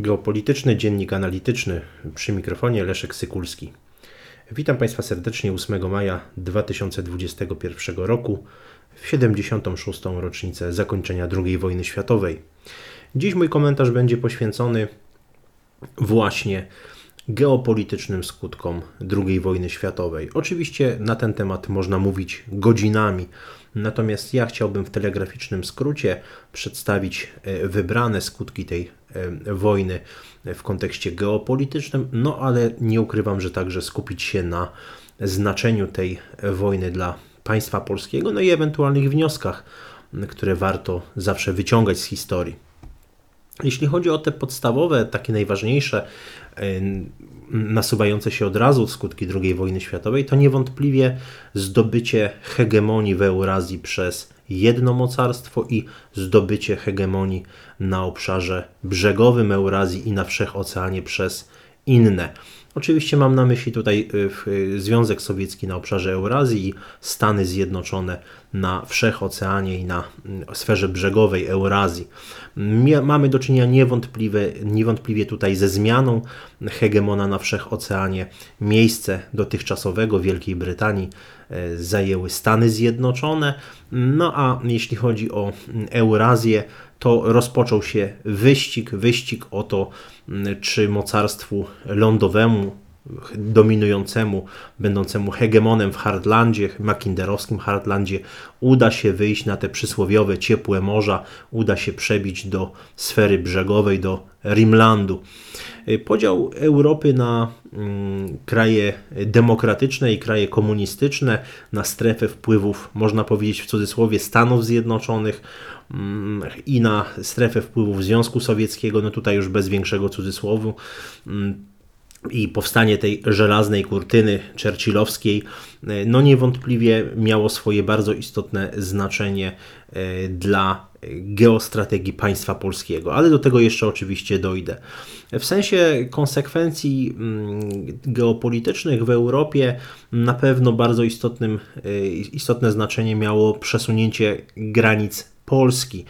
Geopolityczny Dziennik Analityczny przy mikrofonie Leszek Sykulski. Witam Państwa serdecznie 8 maja 2021 roku w 76. rocznicę zakończenia II wojny światowej. Dziś mój komentarz będzie poświęcony właśnie geopolitycznym skutkom II wojny światowej. Oczywiście na ten temat można mówić godzinami, natomiast ja chciałbym w telegraficznym skrócie przedstawić e, wybrane skutki tej e, wojny w kontekście geopolitycznym, no ale nie ukrywam, że także skupić się na znaczeniu tej wojny dla państwa polskiego, no i ewentualnych wnioskach, które warto zawsze wyciągać z historii. Jeśli chodzi o te podstawowe, takie najważniejsze, nasuwające się od razu skutki II wojny światowej, to niewątpliwie zdobycie hegemonii w Eurazji przez jedno mocarstwo i zdobycie hegemonii na obszarze brzegowym Eurazji i na wszechoceanie przez inne. Oczywiście mam na myśli tutaj y, y, Związek Sowiecki na obszarze Eurazji i Stany Zjednoczone na Wszechoceanie i na mm, sferze brzegowej Eurazji. Mamy do czynienia niewątpliwie, niewątpliwie tutaj ze zmianą hegemona na Wszechoceanie. Miejsce dotychczasowego Wielkiej Brytanii e, zajęły Stany Zjednoczone. No a jeśli chodzi o mm, Eurazję, to rozpoczął się wyścig, wyścig o to, mm, czy mocarstwu lądowemu, dominującemu, będącemu hegemonem w Hardlandzie, makinderowskim Hardlandzie, uda się wyjść na te przysłowiowe ciepłe morza, uda się przebić do sfery brzegowej, do Rimlandu. Y, podział Europy na mm, kraje demokratyczne i kraje komunistyczne, na strefę wpływów, można powiedzieć w cudzysłowie, Stanów Zjednoczonych mm, i na strefę wpływów Związku Sowieckiego, no tutaj już bez większego cudzysłowu mm, i powstanie tej żelaznej kurtyny churchillowskiej, e, no niewątpliwie miało swoje bardzo istotne znaczenie e, dla geostrategii państwa polskiego, ale do tego jeszcze oczywiście dojdę. W sensie konsekwencji mm, geopolitycznych w Europie na pewno bardzo istotnym, e, istotne znaczenie miało przesunięcie granic Polski.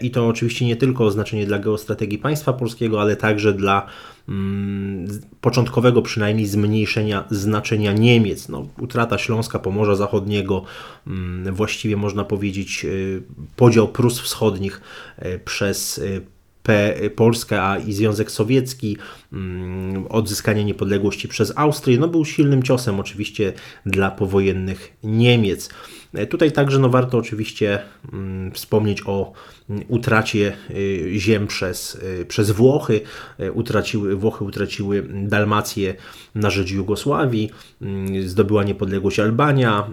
I to oczywiście nie tylko znaczenie dla geostrategii państwa polskiego, ale także dla Mm, początkowego przynajmniej zmniejszenia znaczenia Niemiec. No, utrata Śląska, Pomorza Zachodniego, mm, właściwie można powiedzieć y, podział Prus Wschodnich y, przez Polskę a i Związek Sowiecki, mm, odzyskanie niepodległości przez Austrię, no był silnym ciosem oczywiście dla powojennych Niemiec. E, tutaj także no, warto oczywiście mm, wspomnieć o mm, utracie y, ziem przez, y, przez Włochy. E, utraciły, Włochy utraciły Dalmację na rzecz Jugosławii, mm, zdobyła niepodległość Albania,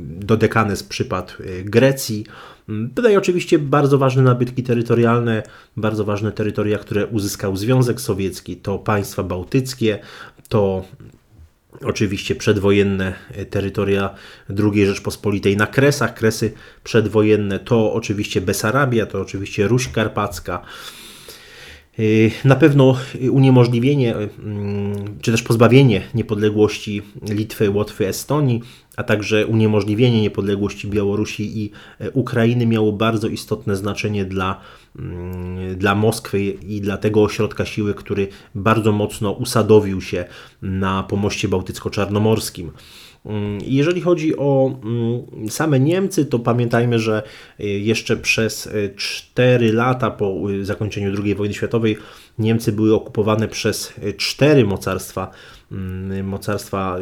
dodekanes przypadł y, Grecji. Tutaj oczywiście bardzo ważne nabytki terytorialne, bardzo ważne terytoria, które uzyskał Związek Sowiecki, to państwa bałtyckie, to Oczywiście przedwojenne terytoria II Rzeczpospolitej na Kresach, Kresy przedwojenne to oczywiście Besarabia, to oczywiście Ruś Karpacka. Na pewno uniemożliwienie, czy też pozbawienie niepodległości Litwy, Łotwy, Estonii, a także uniemożliwienie niepodległości Białorusi i Ukrainy miało bardzo istotne znaczenie dla Mm, dla Moskwy i dla tego ośrodka siły, który bardzo mocno usadowił się na pomoście bałtycko-czarnomorskim. Mm, jeżeli chodzi o mm, same Niemcy, to pamiętajmy, że y, jeszcze przez 4 y, lata po y, zakończeniu II wojny światowej Niemcy były okupowane przez cztery mocarstwa, mocarstwa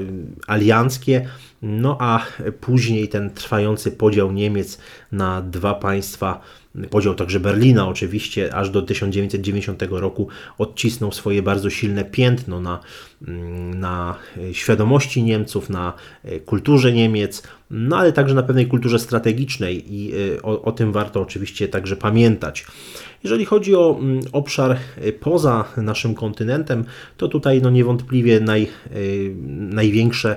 alianckie, no a później ten trwający podział Niemiec na dwa państwa Podział także Berlina oczywiście aż do 1990 roku odcisnął swoje bardzo silne piętno na, mm, na świadomości Niemców, na e, kulturze Niemiec, no ale także na pewnej kulturze strategicznej i e, o, o tym warto oczywiście także pamiętać. Jeżeli chodzi o mm, obszar e, poza naszym kontynentem, to tutaj no niewątpliwie naj, największe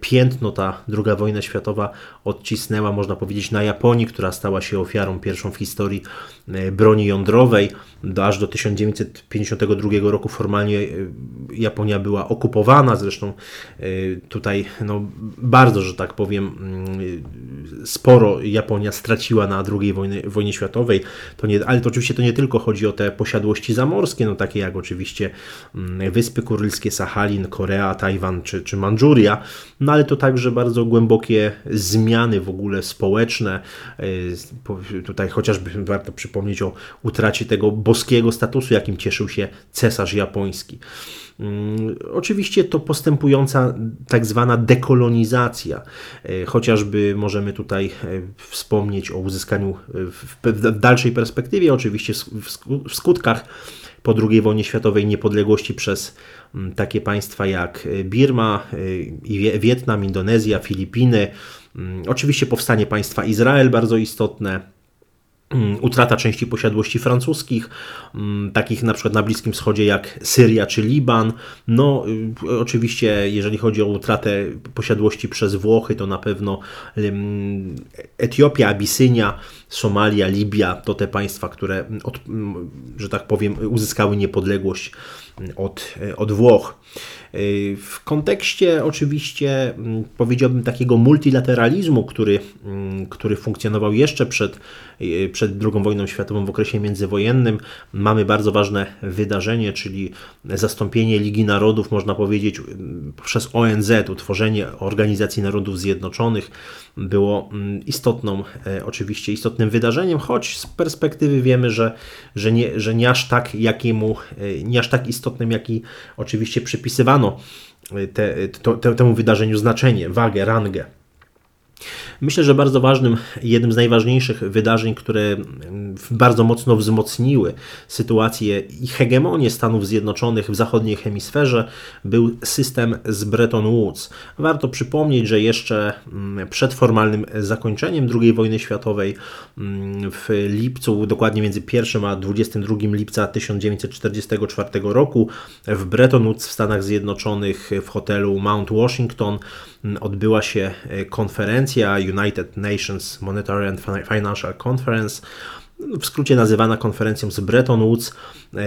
piętno ta II wojna światowa odcisnęła, można powiedzieć, na Japonii, która stała się ofiarą pierwszą w historii broni jądrowej. Aż do 1952 roku formalnie Japonia była okupowana, zresztą tutaj no, bardzo, że tak powiem, mm, sporo Japonia straciła na II wojnie, wojnie światowej, to nie, ale to oczywiście to nie tylko chodzi o te posiadłości zamorskie, no takie jak oczywiście mm, Wyspy Kurylskie, Sachalin, Korea, Tajwan czy, czy Mandżuria, no ale to także bardzo głębokie zmiany w ogóle społeczne. Y, tutaj chociażby warto przypomnieć o utracie tego boskiego statusu, jakim cieszył się cesarz japoński. Mm, oczywiście to postępująca tak zwana dekolonizacja, y, chociażby możemy tutaj y, wspomnieć o uzyskaniu w dalszej perspektywie, oczywiście w skutkach po II wojnie światowej niepodległości przez mm, takie państwa jak Birma, Wietnam, Indonezja, Filipiny, mm, oczywiście powstanie państwa Izrael bardzo istotne, utrata części posiadłości francuskich, takich na przykład na Bliskim Wschodzie jak Syria czy Liban. No, y, oczywiście, jeżeli chodzi o utratę posiadłości przez Włochy, to na pewno Etiopia, Abisynia, Somalia, Libia to te państwa, które, że tak powiem, uzyskały niepodległość od, od Włoch. W kontekście oczywiście powiedziałbym takiego multilateralizmu, który, który funkcjonował jeszcze przed, przed II wojną światową w okresie międzywojennym, mamy bardzo ważne wydarzenie, czyli zastąpienie Ligi Narodów, można powiedzieć, przez ONZ, utworzenie Organizacji Narodów Zjednoczonych było istotną, e, oczywiście istotnym wydarzeniem, choć z perspektywy wiemy, że, że, nie, że nie aż tak jakiemu, e, nie aż tak istotnym, jaki oczywiście przypisywano e, te, to, temu wydarzeniu znaczenie, wagę, rangę. Myślę, że bardzo ważnym, jednym z najważniejszych wydarzeń, które mm, bardzo mocno wzmocniły sytuację i hegemonię Stanów Zjednoczonych w zachodniej hemisferze, był system z Bretton Woods. Warto przypomnieć, że jeszcze mm, przed formalnym zakończeniem II wojny światowej mm, w lipcu, dokładnie między 1 a 22 lipca 1944 roku w Bretton Woods w Stanach Zjednoczonych w hotelu Mount Washington odbyła się e, konferencja United Nations Monetary and Financial Conference, w skrócie nazywana konferencją z Bretton Woods, e,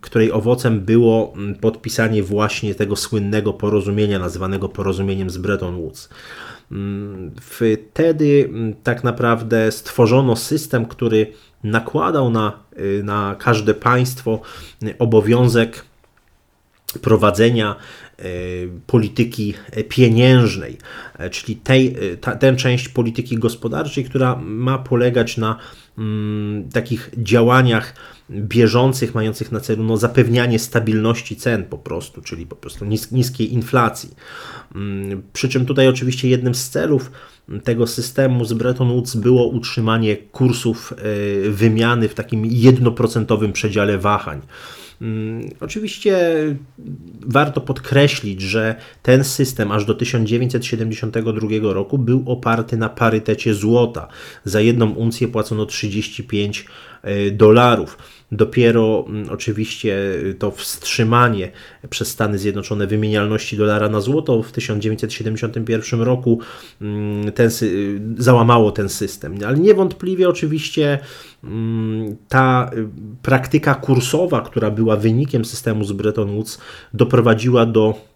której owocem było podpisanie właśnie tego słynnego porozumienia, nazywanego porozumieniem z Bretton Woods. Wtedy tak naprawdę stworzono system, który nakładał na, e, na każde państwo obowiązek prowadzenia polityki pieniężnej, e, czyli tej, e, ta, tę część polityki gospodarczej, która ma polegać na mm, takich działaniach bieżących, mających na celu no, zapewnianie stabilności cen po prostu, czyli po prostu nis, niskiej inflacji. Mm, przy czym tutaj oczywiście jednym z celów tego systemu z Bretton Woods było utrzymanie kursów wymiany w takim jednoprocentowym przedziale wahań. Mm, oczywiście warto podkreślić, że ten system aż do 1972 roku był oparty na parytecie złota. Za jedną uncję płacono 35 e, dolarów. Dopiero mm, oczywiście to wstrzymanie przez Stany Zjednoczone wymienialności dolara na złoto w 1971 roku mm, ten, załamało ten system. Ale niewątpliwie oczywiście mm, ta praktyka kursowa, która była wynikiem systemu z Bretton Woods, doprowadziła do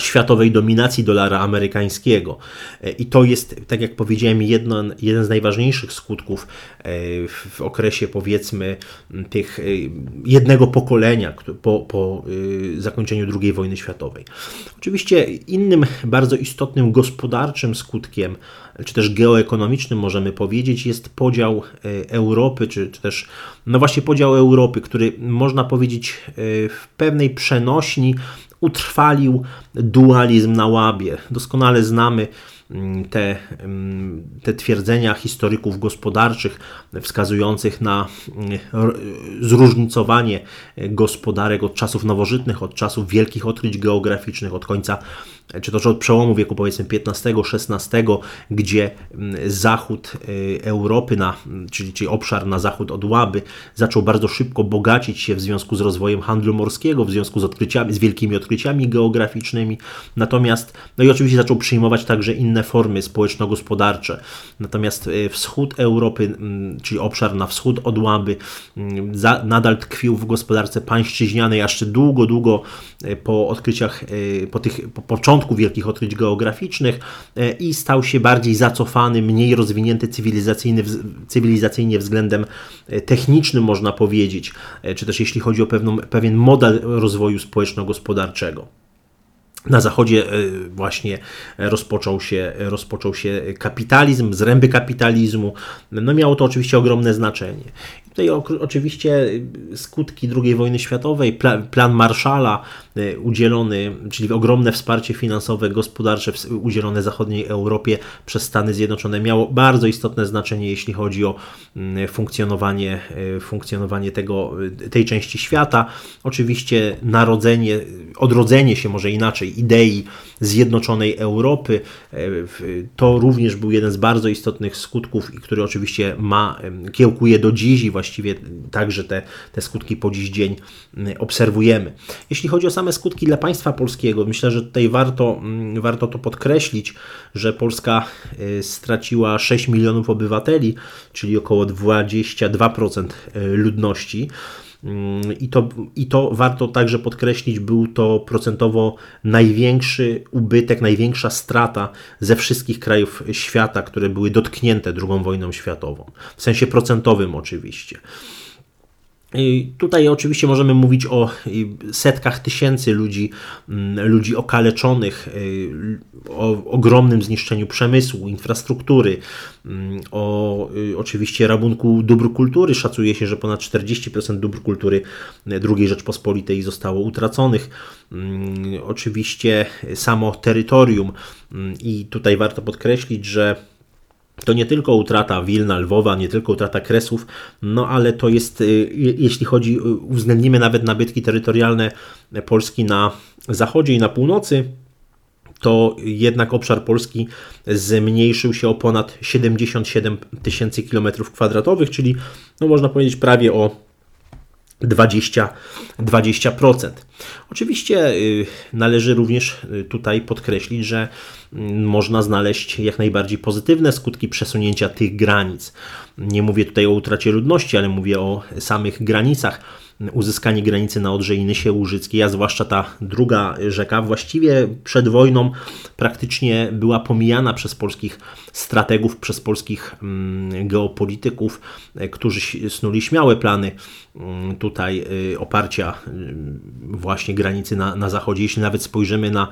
światowej dominacji dolara amerykańskiego. E, I to jest, tak jak powiedziałem, jedno, jeden z najważniejszych skutków e, w okresie, powiedzmy, tych e, jednego pokolenia po, po zakończeniu II wojny światowej. Oczywiście innym bardzo istotnym gospodarczym skutkiem, czy też geoekonomicznym możemy powiedzieć, jest podział Europy, czy, czy też, no właśnie podział Europy, który można powiedzieć w pewnej przenośni utrwalił dualizm na łabie. Doskonale znamy te, mm, te twierdzenia historyków gospodarczych wskazujących na mm, zróżnicowanie gospodarek od czasów nowożytnych, od czasów wielkich odkryć geograficznych, od końca czy też od przełomu wieku powiedzmy XV-XVI, gdzie mm, zachód y, Europy, na, czyli, czyli obszar na zachód od Łaby, zaczął bardzo szybko bogacić się w związku z rozwojem handlu morskiego, w związku z odkryciami, z wielkimi odkryciami geograficznymi, natomiast, no i oczywiście zaczął przyjmować także inne różne formy społeczno-gospodarcze. Natomiast wschód Europy, czyli obszar na wschód od Łaby, nadal tkwił w gospodarce pańszczyźnianej, jeszcze długo, długo po odkryciach, po tych po początku wielkich odkryć geograficznych i stał się bardziej zacofany, mniej rozwinięty cywilizacyjnie względem technicznym, można powiedzieć, czy też jeśli chodzi o pewną, pewien model rozwoju społeczno-gospodarczego. Na zachodzie e, właśnie rozpoczął się, rozpoczął się kapitalizm, zręby kapitalizmu. No miało to oczywiście ogromne znaczenie. Tutaj oczywiście skutki II wojny światowej, plan Marszala e, udzielony, czyli ogromne wsparcie finansowe, gospodarcze udzielone zachodniej Europie przez Stany Zjednoczone miało bardzo istotne znaczenie, jeśli chodzi o mm, funkcjonowanie, e, funkcjonowanie tego, tej części świata. Oczywiście narodzenie, odrodzenie się może inaczej idei zjednoczonej Europy, to również był jeden z bardzo istotnych skutków, który oczywiście ma, kiełkuje do dziś i właściwie także te, te skutki po dziś dzień obserwujemy. Jeśli chodzi o same skutki dla państwa polskiego, myślę, że tutaj warto, mm, warto to podkreślić, że Polska e, straciła 6 milionów obywateli, czyli około 22% e, ludności. Mm, I to, I to warto także podkreślić, był to procentowo największy ubytek, największa strata ze wszystkich krajów świata, które były dotknięte II wojną światową. W sensie procentowym oczywiście. Tutaj oczywiście możemy mówić o setkach tysięcy ludzi, mm, ludzi okaleczonych, y, o ogromnym zniszczeniu przemysłu, infrastruktury, mm, o y, oczywiście rabunku dóbr kultury. Szacuje się, że ponad 40% dóbr kultury II Rzeczpospolitej zostało utraconych. Mm, oczywiście samo terytorium i tutaj warto podkreślić, że to nie tylko utrata Wilna, Lwowa, nie tylko utrata Kresów, no ale to jest, y, jeśli chodzi, y, uwzględnimy nawet nabytki terytorialne Polski na zachodzie i na północy, to jednak obszar Polski zmniejszył się o ponad 77 tysięcy kilometrów kwadratowych, czyli no można powiedzieć prawie o 20%. 20%. Oczywiście y, należy również y, tutaj podkreślić, że mm, można znaleźć jak najbardziej pozytywne skutki przesunięcia tych granic. Nie mówię tutaj o utracie ludności, ale mówię o samych granicach uzyskanie granicy na Odrze i Nysie Łużyckiej, a zwłaszcza ta druga rzeka, właściwie przed wojną praktycznie była pomijana przez polskich strategów, przez polskich mm, geopolityków, e, którzy snuli śmiałe plany tutaj e, oparcia mm, właśnie granicy na, na zachodzie. Jeśli nawet spojrzymy na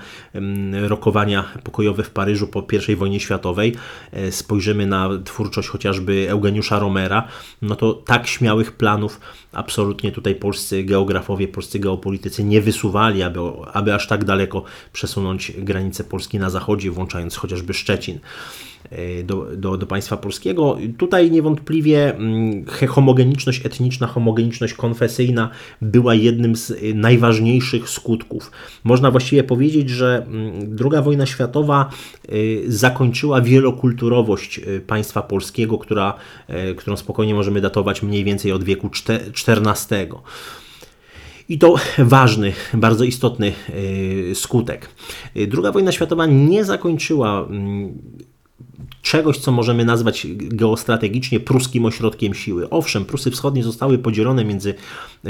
rokowania pokojowe w Paryżu po I wojnie światowej, e, spojrzymy na twórczość chociażby Eugeniusza Romera, no to tak śmiałych planów absolutnie tutaj polscy geografowie, polscy geopolitycy nie wysuwali, aby, aby aż tak daleko przesunąć granice Polski na zachodzie, włączając chociażby Szczecin. E, do, do, do państwa polskiego. Tutaj niewątpliwie mm, homogeniczność etniczna, homogeniczność konfesyjna była jednym z e, najważniejszych skutków. Można właściwie powiedzieć, że mm, II wojna światowa e, zakończyła wielokulturowość państwa polskiego, która, którą spokojnie możemy datować mniej więcej od wieku XIV. I to ważny, bardzo istotny skutek. Druga wojna światowa nie zakończyła mm, czegoś, co możemy nazwać geostrategicznie pruskim ośrodkiem siły. Owszem, Prusy Wschodnie zostały podzielone między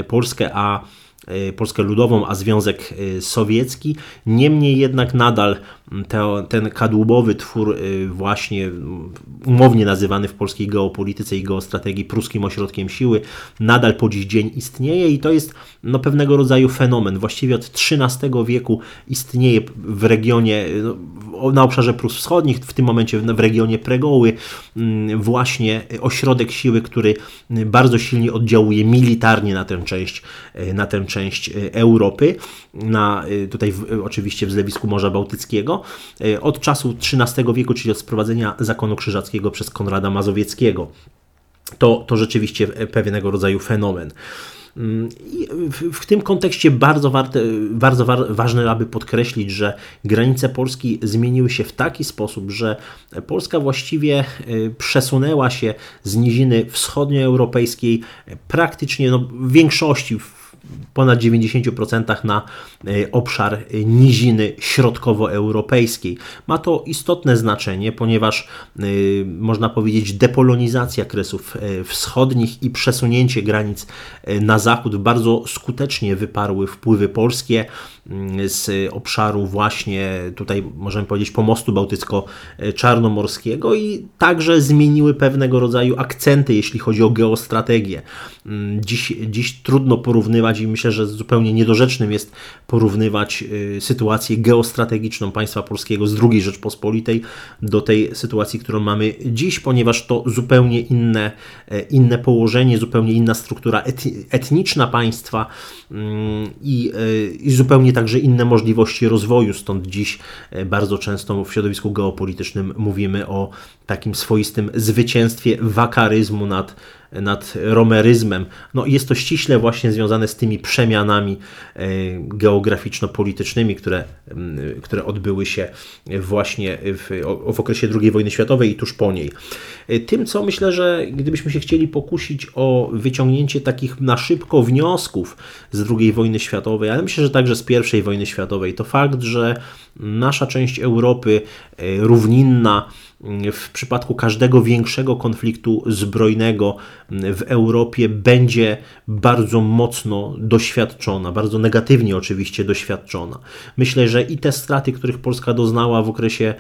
Polskę a E, Polskę Ludową, a Związek e, Sowiecki. Niemniej jednak nadal te, ten kadłubowy twór, e, właśnie umownie nazywany w polskiej geopolityce i geostrategii pruskim ośrodkiem siły, nadal po dziś dzień istnieje i to jest no, pewnego rodzaju fenomen. Właściwie od XIII wieku istnieje w regionie, no, na obszarze Prus Wschodnich, w tym momencie w regionie Pregoły, właśnie ośrodek siły, który bardzo silnie oddziałuje militarnie na tę część, na tę część e, Europy, na, e, tutaj w, oczywiście w zlewisku Morza Bałtyckiego, e, od czasu XIII wieku, czyli od sprowadzenia zakonu krzyżackiego przez Konrada Mazowieckiego. To, to rzeczywiście pewnego rodzaju fenomen. Mm, I w, tym kontekście bardzo, warte, bardzo wa ważne, aby podkreślić, że granice Polski zmieniły się w taki sposób, że Polska właściwie przesunęła się z niziny wschodnioeuropejskiej praktycznie no, w większości, ponad 90% na obszar niziny środkowoeuropejskiej. Ma to istotne znaczenie, ponieważ można powiedzieć depolonizacja kresów wschodnich i przesunięcie granic na zachód bardzo skutecznie wyparły wpływy polskie z obszaru właśnie tutaj możemy powiedzieć pomostu bałtycko-czarnomorskiego i także zmieniły pewnego rodzaju akcenty, jeśli chodzi o geostrategię. Mm, dziś, dziś trudno porównywać i myślę, że zupełnie niedorzecznym jest porównywać y, sytuację geostrategiczną państwa polskiego z II Rzeczpospolitej do tej sytuacji, którą mamy dziś, ponieważ to zupełnie inne, e, inne położenie, zupełnie inna struktura etniczna państwa mm, i, e, i zupełnie także inne możliwości rozwoju. Stąd dziś e, bardzo często w środowisku geopolitycznym mówimy o takim swoistym zwycięstwie wakaryzmu nad nad romeryzmem. No, jest to ściśle właśnie związane z tymi przemianami e, geograficzno-politycznymi, które, które odbyły się właśnie w, w okresie II wojny światowej i tuż po niej. E, tym, co myślę, że gdybyśmy się chcieli pokusić o wyciągnięcie takich na szybko wniosków z II wojny światowej, ale myślę, że także z I wojny światowej, to fakt, że nasza część Europy e, równinna, w przypadku każdego większego konfliktu zbrojnego w Europie będzie bardzo mocno doświadczona, bardzo negatywnie oczywiście doświadczona. Myślę, że i te straty, których Polska doznała w okresie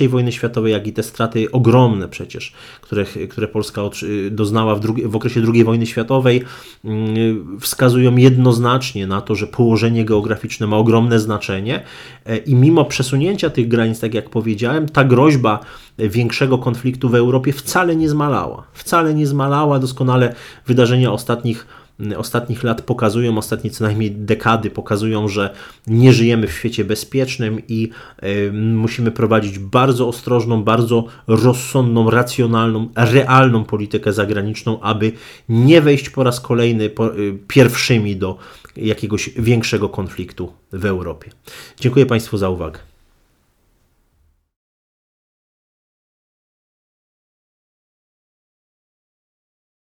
I wojny światowej, jak i te straty ogromne przecież, które, które Polska doznała w, w okresie II wojny światowej, mm, wskazują jednoznacznie na to, że położenie geograficzne ma ogromne znaczenie i mimo przesunięcia tych granic, tak jak powiedziałem, ta groźba większego konfliktu w Europie wcale nie zmalała. Wcale nie zmalała. Doskonale wydarzenia ostatnich ostatnich lat pokazują, ostatnie co najmniej dekady pokazują, że nie żyjemy w świecie bezpiecznym i y, musimy prowadzić bardzo ostrożną, bardzo rozsądną, racjonalną, realną politykę zagraniczną, aby nie wejść po raz kolejny y, pierwszymi do jakiegoś większego konfliktu w Europie. Dziękuję Państwu za uwagę.